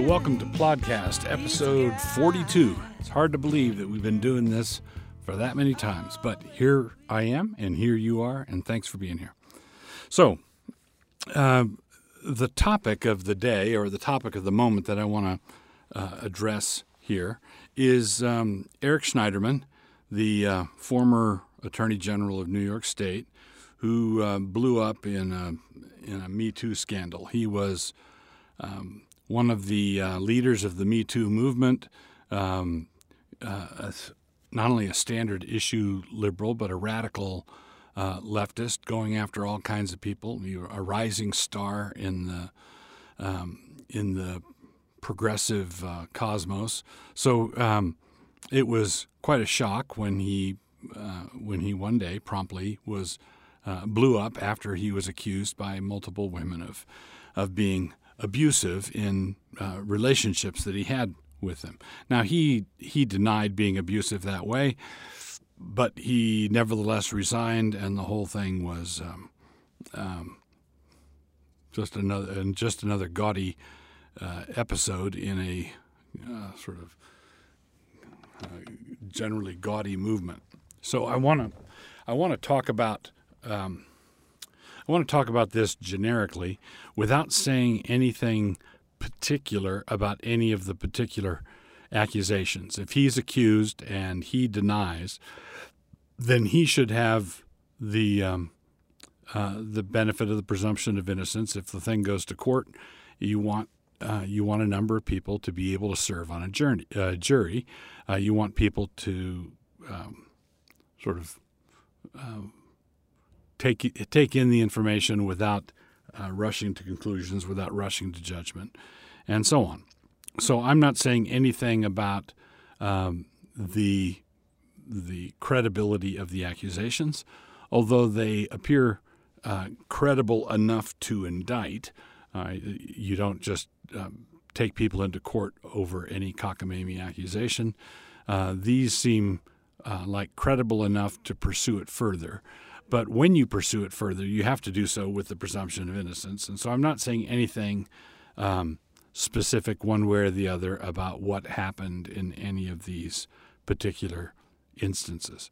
So, welcome to Plodcast, episode 42. It's hard to believe that we've been doing this for that many times, but here I am, and here you are, and thanks for being here. So, uh, the topic of the day, or the topic of the moment that I want to uh, address here, is um, Eric Schneiderman, the uh, former Attorney General of New York State, who uh, blew up in a, in a Me Too scandal. He was um, one of the uh, leaders of the Me Too movement, um, uh, not only a standard issue liberal, but a radical uh, leftist going after all kinds of people. A rising star in the um, in the progressive uh, cosmos. So um, it was quite a shock when he uh, when he one day promptly was uh, blew up after he was accused by multiple women of of being abusive in uh, relationships that he had with them. Now he he denied being abusive that way, but he nevertheless resigned, and the whole thing was um, um, just another and just another gaudy uh, episode in a uh, sort of uh, generally gaudy movement. So I want to I want to talk about. Um, I want to talk about this generically without saying anything particular about any of the particular accusations. If he's accused and he denies, then he should have the um, uh, the benefit of the presumption of innocence. If the thing goes to court, you want uh, you want a number of people to be able to serve on a journey, uh, jury. Uh, you want people to um, sort of um, take take in the information without uh, rushing to conclusions, without rushing to judgment, and so on. So I'm not saying anything about um, the the credibility of the accusations, although they appear uh, credible enough to indict. Uh, you don't just um, take people into court over any cockamamie accusation. Uh, these seem uh, like credible enough to pursue it further. But when you pursue it further, you have to do so with the presumption of innocence. And so I'm not saying anything um, specific one way or the other about what happened in any of these particular instances.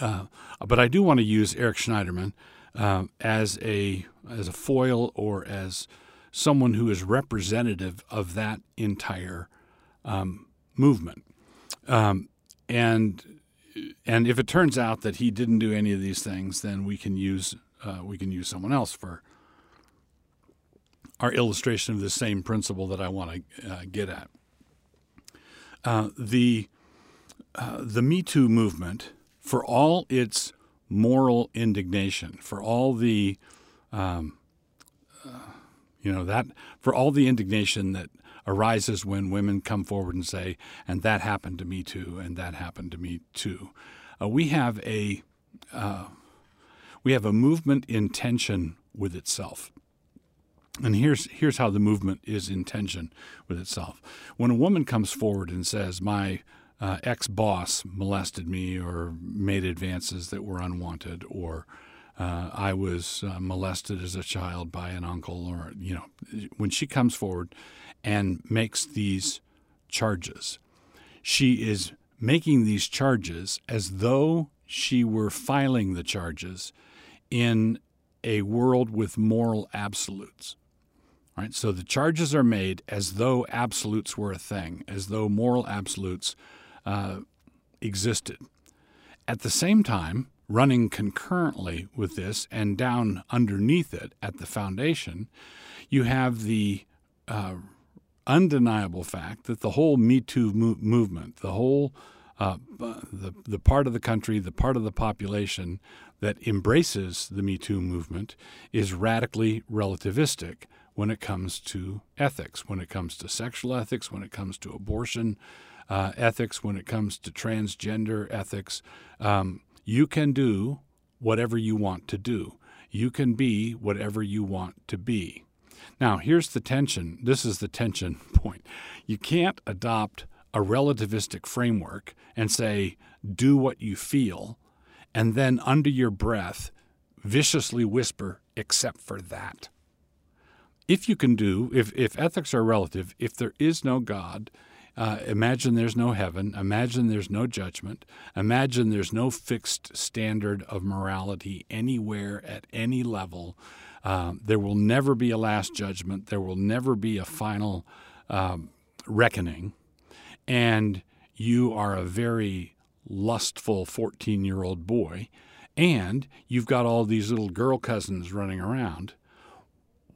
Uh, but I do want to use Eric Schneiderman uh, as a as a foil or as someone who is representative of that entire um, movement. Um, and and if it turns out that he didn't do any of these things, then we can use uh, we can use someone else for our illustration of the same principle that I want to uh, get at. Uh, the uh, the Me Too movement, for all its moral indignation, for all the um, uh, you know that for all the indignation that arises when women come forward and say, and that happened to me too, and that happened to me too. Uh, we have a uh, we have a movement in tension with itself. And here's here's how the movement is in tension with itself. When a woman comes forward and says, "My uh, ex boss molested me or made advances that were unwanted," or uh, I was uh, molested as a child by an uncle, or you know, when she comes forward and makes these charges. She is making these charges as though she were filing the charges in a world with moral absolutes. Right? So the charges are made as though absolutes were a thing, as though moral absolutes uh, existed. At the same time, running concurrently with this and down underneath it at the foundation, you have the uh, undeniable fact that the whole Me Too mo- movement, the whole uh, the the part of the country, the part of the population that embraces the Me Too movement is radically relativistic when it comes to ethics, when it comes to sexual ethics, when it comes to abortion uh, ethics, when it comes to transgender ethics. Um, you can do whatever you want to do. You can be whatever you want to be. Now, here's the tension. This is the tension point. You can't adopt a relativistic framework and say, do what you feel, and then under your breath viciously whisper, except for that. if you can do, if, if ethics are relative, if there is no God, uh, imagine there's no heaven. Imagine there's no judgment. Imagine there's no fixed standard of morality anywhere at any level. Uh, there will never be a last judgment. There will never be a final um, reckoning. And you are a very lustful 14 year old boy, and you've got all these little girl cousins running around.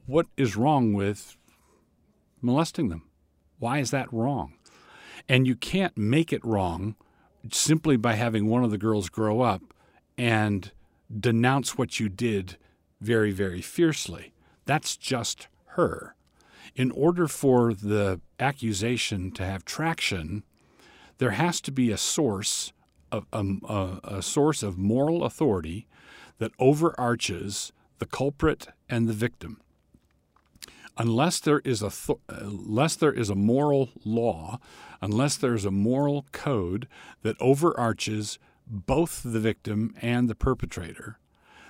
What is wrong with molesting them? Why is that wrong? And you can't make it wrong simply by having one of the girls grow up and denounce what you did very, very fiercely. That's just her. In order for the accusation to have traction, there has to be a source of um, a, a source of moral authority that overarches the culprit and the victim. Unless there is a th- unless there is a moral law, unless there's a moral code that overarches both the victim and the perpetrator,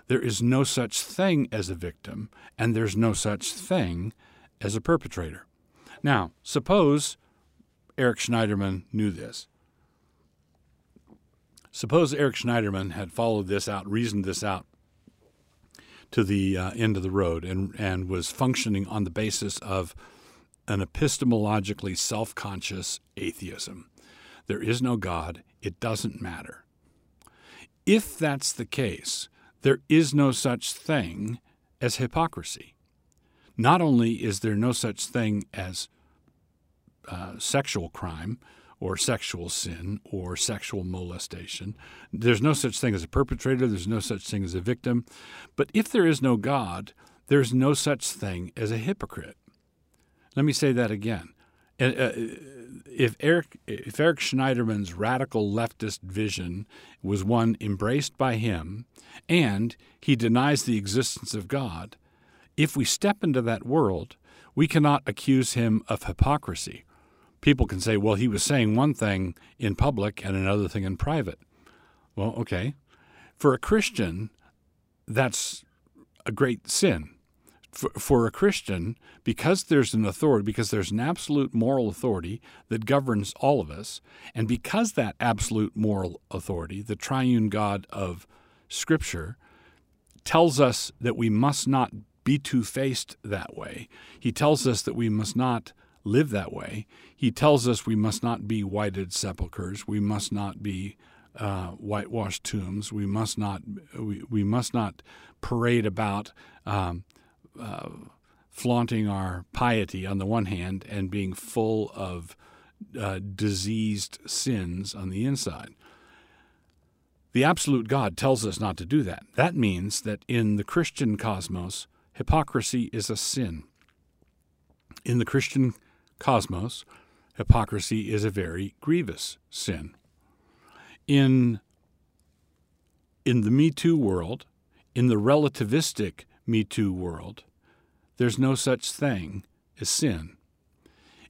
there is no such thing as a victim, and there's no such thing as a perpetrator. Now, suppose Eric Schneiderman knew this. Suppose Eric Schneiderman had followed this out, reasoned this out to the uh, end of the road, and, and was functioning on the basis of an epistemologically self conscious atheism. There is no God, it doesn't matter. If that's the case, there is no such thing as hypocrisy. Not only is there no such thing as uh, sexual crime or sexual sin or sexual molestation, there's no such thing as a perpetrator, there's no such thing as a victim. But if there is no God, there's no such thing as a hypocrite. Let me say that again. Uh, if Eric, if Eric Schneiderman's radical leftist vision was one embraced by him, and he denies the existence of God, if we step into that world, we cannot accuse him of hypocrisy. People can say, well, he was saying one thing in public and another thing in private. Well, okay. For a Christian, that's a great sin for, for a Christian, because there's an authority, because there's an absolute moral authority that governs all of us, and because that absolute moral authority, the triune God of Scripture, tells us that we must not be two faced that way, he tells us that we must not live that way. He tells us we must not be whited sepulchres, we must not be uh, whitewashed tombs. We must not we, we must not parade about um, uh, flaunting our piety on the one hand and being full of uh, diseased sins on the inside. The absolute God tells us not to do that. That means that in the Christian cosmos, hypocrisy is a sin. In the Christian cosmos, hypocrisy is a very grievous sin. In, in the Me Too world, in the relativistic me Too world, there's no such thing as sin.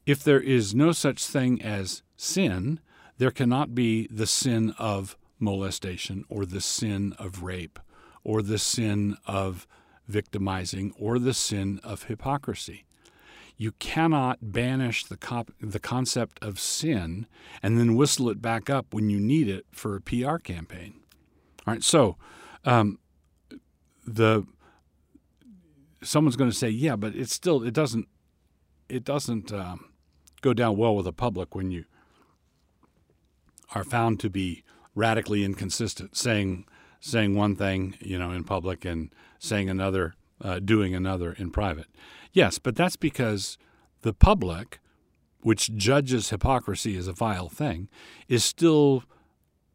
If there is no such thing as sin, there cannot be the sin of molestation or the sin of rape or the sin of victimizing or the sin of hypocrisy. You cannot banish the, cop- the concept of sin and then whistle it back up when you need it for a PR campaign. All right, so um, the someone's going to say, yeah, but it's still it doesn't it doesn't um, go down well with the public when you are found to be radically inconsistent, saying saying one thing you know in public and saying another, uh, doing another in private. Yes, but that's because the public, which judges hypocrisy as a vile thing, is still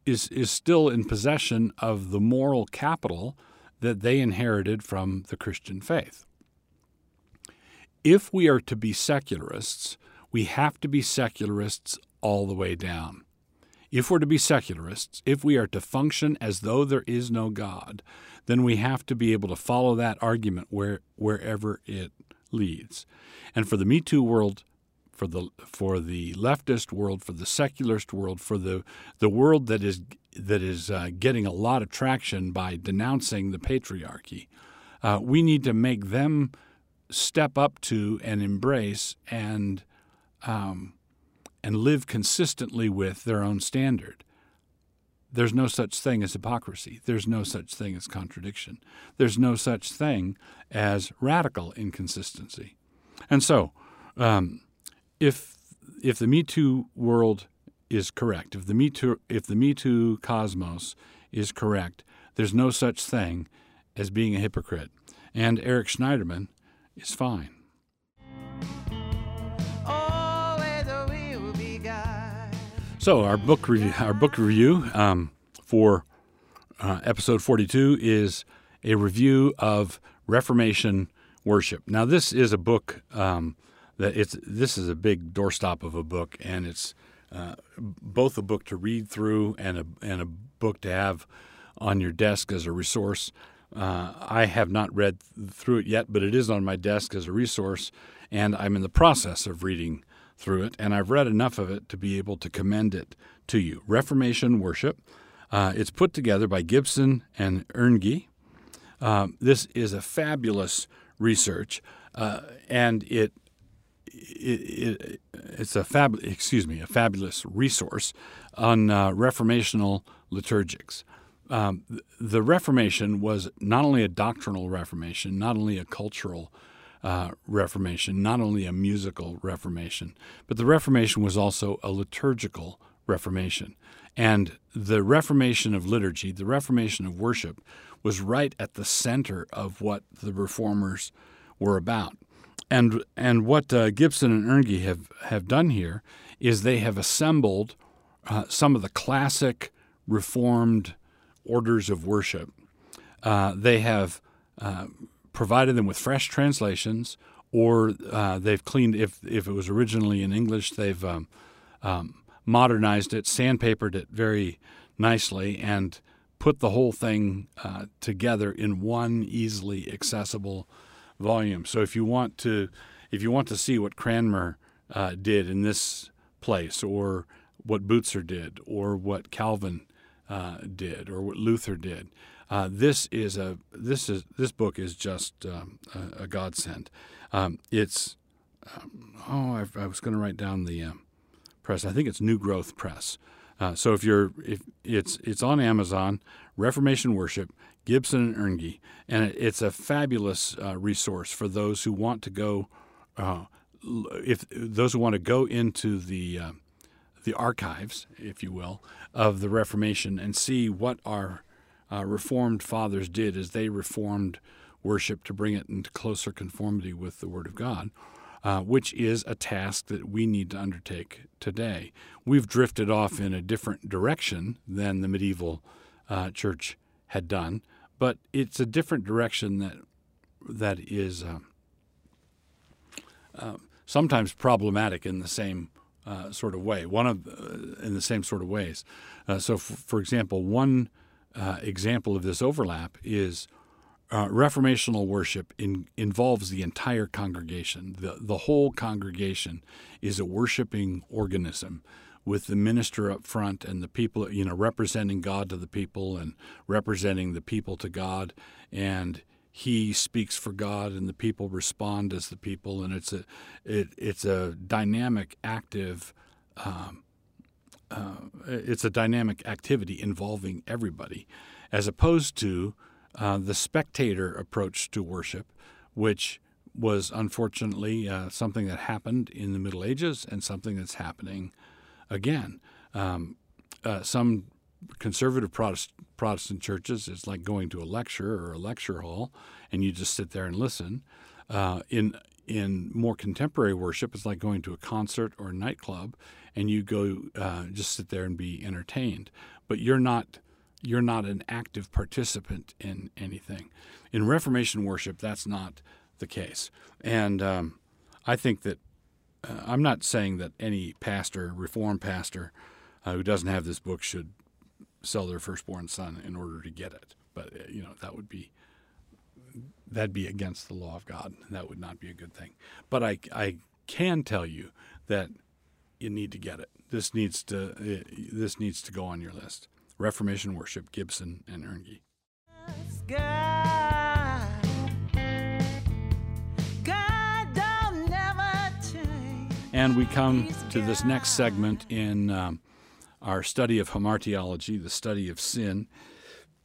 is is still in possession of the moral capital that they inherited from the Christian faith. If we are to be secularists, we have to be secularists all the way down. If we're to be secularists, if we are to function as though there is no God, then we have to be able to follow that argument where, wherever it leads. And for the Me Too world, for the for the leftist world, for the secularist world, for the the world that is that is uh, getting a lot of traction by denouncing the patriarchy. Uh, we need to make them step up to and embrace and um, and live consistently with their own standard. There's no such thing as hypocrisy. There's no such thing as contradiction. There's no such thing as radical inconsistency. And so, um, if if the Me Too world is correct, if the Me Too if the Me Too cosmos is correct, there's no such thing as being a hypocrite. And Eric Schneiderman is fine. So our book re- our book review um, for uh, episode 42 is a review of Reformation worship. Now this is a book um, that it's this is a big doorstop of a book, and it's uh, both a book to read through and a and a book to have on your desk as a resource. Uh, I have not read through it yet, but it is on my desk as a resource, and I'm in the process of reading through it, and I've read enough of it to be able to commend it to you. Reformation Worship. Uh, it's put together by Gibson and Earngey. Uh, this is a fabulous research, uh, and it, it, it, it's a fab excuse me a fabulous resource on uh, reformational liturgics. Um, the Reformation was not only a doctrinal Reformation, not only a cultural uh, Reformation, not only a musical Reformation, but the Reformation was also a liturgical Reformation. And the Reformation of liturgy, the Reformation of worship, was right at the center of what the reformers were about. And and what uh, Gibson and Earngey have have done here is they have assembled uh, some of the classic Reformed orders of worship. Uh, they have uh, provided them with fresh translations, or uh, they've cleaned. If if it was originally in English, they've um, um, modernized it, sandpapered it very nicely, and put the whole thing uh, together in one easily accessible volume. So if you want to, if you want to see what Cranmer uh, did in this place, or what Bucer did, or what Calvin uh, did, or what Luther did, uh, this is a this is this book is just um, a, a, godsend. Um, it's um, oh I, I was going to write down the uh, press. I think it's New Growth Press. Uh, so if you're if it's it's on Amazon, Reformation Worship, Gibson and Earngey, and it, it's a fabulous uh, resource for those who want to go. Uh, if those who want to go into the uh, the archives, if you will, of the Reformation and see what our uh, Reformed fathers did as they reformed worship to bring it into closer conformity with the Word of God, uh, which is a task that we need to undertake today. We've drifted off in a different direction than the medieval uh, church had done, but it's a different direction that that is uh, uh sometimes problematic in the same uh, sort of way. One of uh, in the same sort of ways. so, f- for example, one uh, example of this overlap is uh, reformational worship in, involves the entire congregation. The, the whole congregation is a worshiping organism with the minister up front and the people, you know, representing God to the people and representing the people to God. And he speaks for God and the people respond as the people. And it's a, it, it's a dynamic, active, um, uh, it's a dynamic activity involving everybody, as opposed to uh, the spectator approach to worship, which was unfortunately uh, something that happened in the Middle Ages and something that's happening again. Um, uh, some conservative Protest- Protestant churches, it's like going to a lecture or a lecture hall, and you just sit there and listen. Uh, in in more contemporary worship, it's like going to a concert or a nightclub, and you go uh, just sit there and be entertained. But you're not you're not an active participant in anything. In Reformation worship, that's not the case, and um, I think that uh, I'm not saying that any pastor, Reformed pastor, uh, who doesn't have this book should sell their firstborn son in order to get it. But uh, you know that would be that'd be against the law of God. That would not be a good thing. But I, I can tell you that you need to get it. This needs to this needs to go on your list. Reformation Worship, Gibson and Earngey. God. And we come to this next segment in um, our study of hamartiology, the study of sin.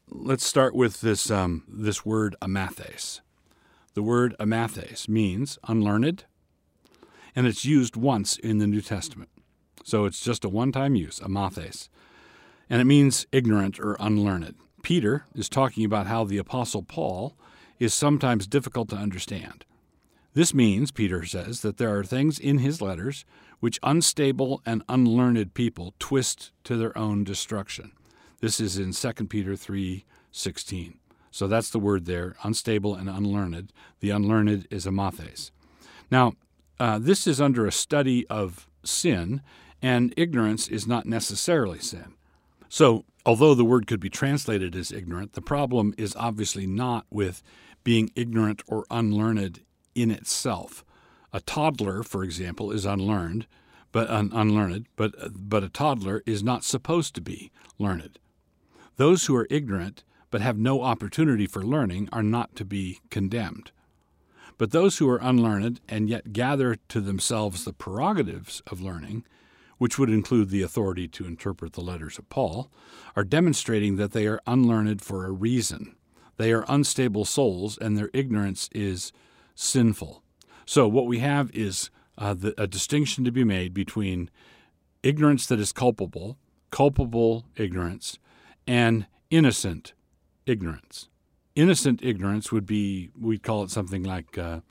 Let's start with this, um, this word amathes. The word amathes means unlearned, and it's used once in the New Testament. So it's just a one time use, amathes. And it means ignorant or unlearned. Peter is talking about how the Apostle Paul is sometimes difficult to understand. This means, Peter says, that there are things in his letters which unstable and unlearned people twist to their own destruction. This is in 2 Peter 3:16. So that's the word there, unstable and unlearned. The unlearned is amathes. Now, uh, this is under a study of sin, and ignorance is not necessarily sin. So, although the word could be translated as ignorant, the problem is obviously not with being ignorant or unlearned in itself. A toddler, for example, is unlearned, but un- unlearned, but but a toddler is not supposed to be learned. Those who are ignorant but have no opportunity for learning are not to be condemned. But those who are unlearned and yet gather to themselves the prerogatives of learning which would include the authority to interpret the letters of Paul, are demonstrating that they are unlearned for a reason. They are unstable souls, and their ignorance is sinful. So, what we have is uh, the, a distinction to be made between ignorance that is culpable, culpable ignorance, and innocent ignorance. Innocent ignorance would be, we'd call it something like uh,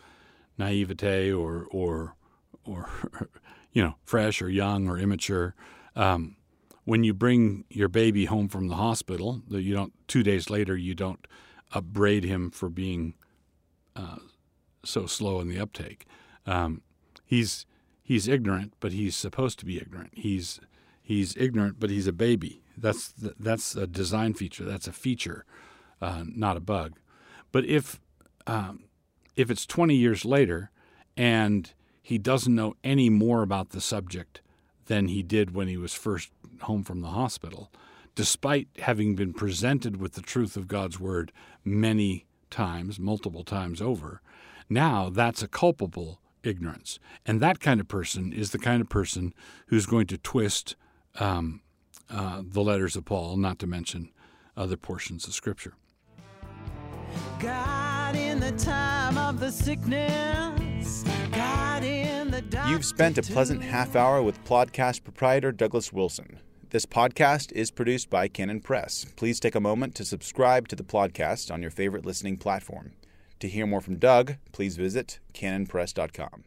naivete or, or, or you know, fresh or young or immature. Um, when you bring your baby home from the hospital, you don't. Two days later, you don't upbraid him for being uh, so slow in the uptake. Um, he's he's ignorant, but he's supposed to be ignorant. He's he's ignorant, but he's a baby. That's that's a design feature. That's a feature, uh, not a bug. But if um, if it's 20 years later and he doesn't know any more about the subject than he did when he was first home from the hospital, despite having been presented with the truth of God's word many times, multiple times over. Now that's a culpable ignorance. And that kind of person is the kind of person who's going to twist um, uh, the letters of Paul, not to mention other portions of Scripture. God in the time of the sickness You've spent a pleasant half hour with podcast proprietor Douglas Wilson. This podcast is produced by Canon Press. Please take a moment to subscribe to the podcast on your favorite listening platform. To hear more from Doug, please visit canonpress.com.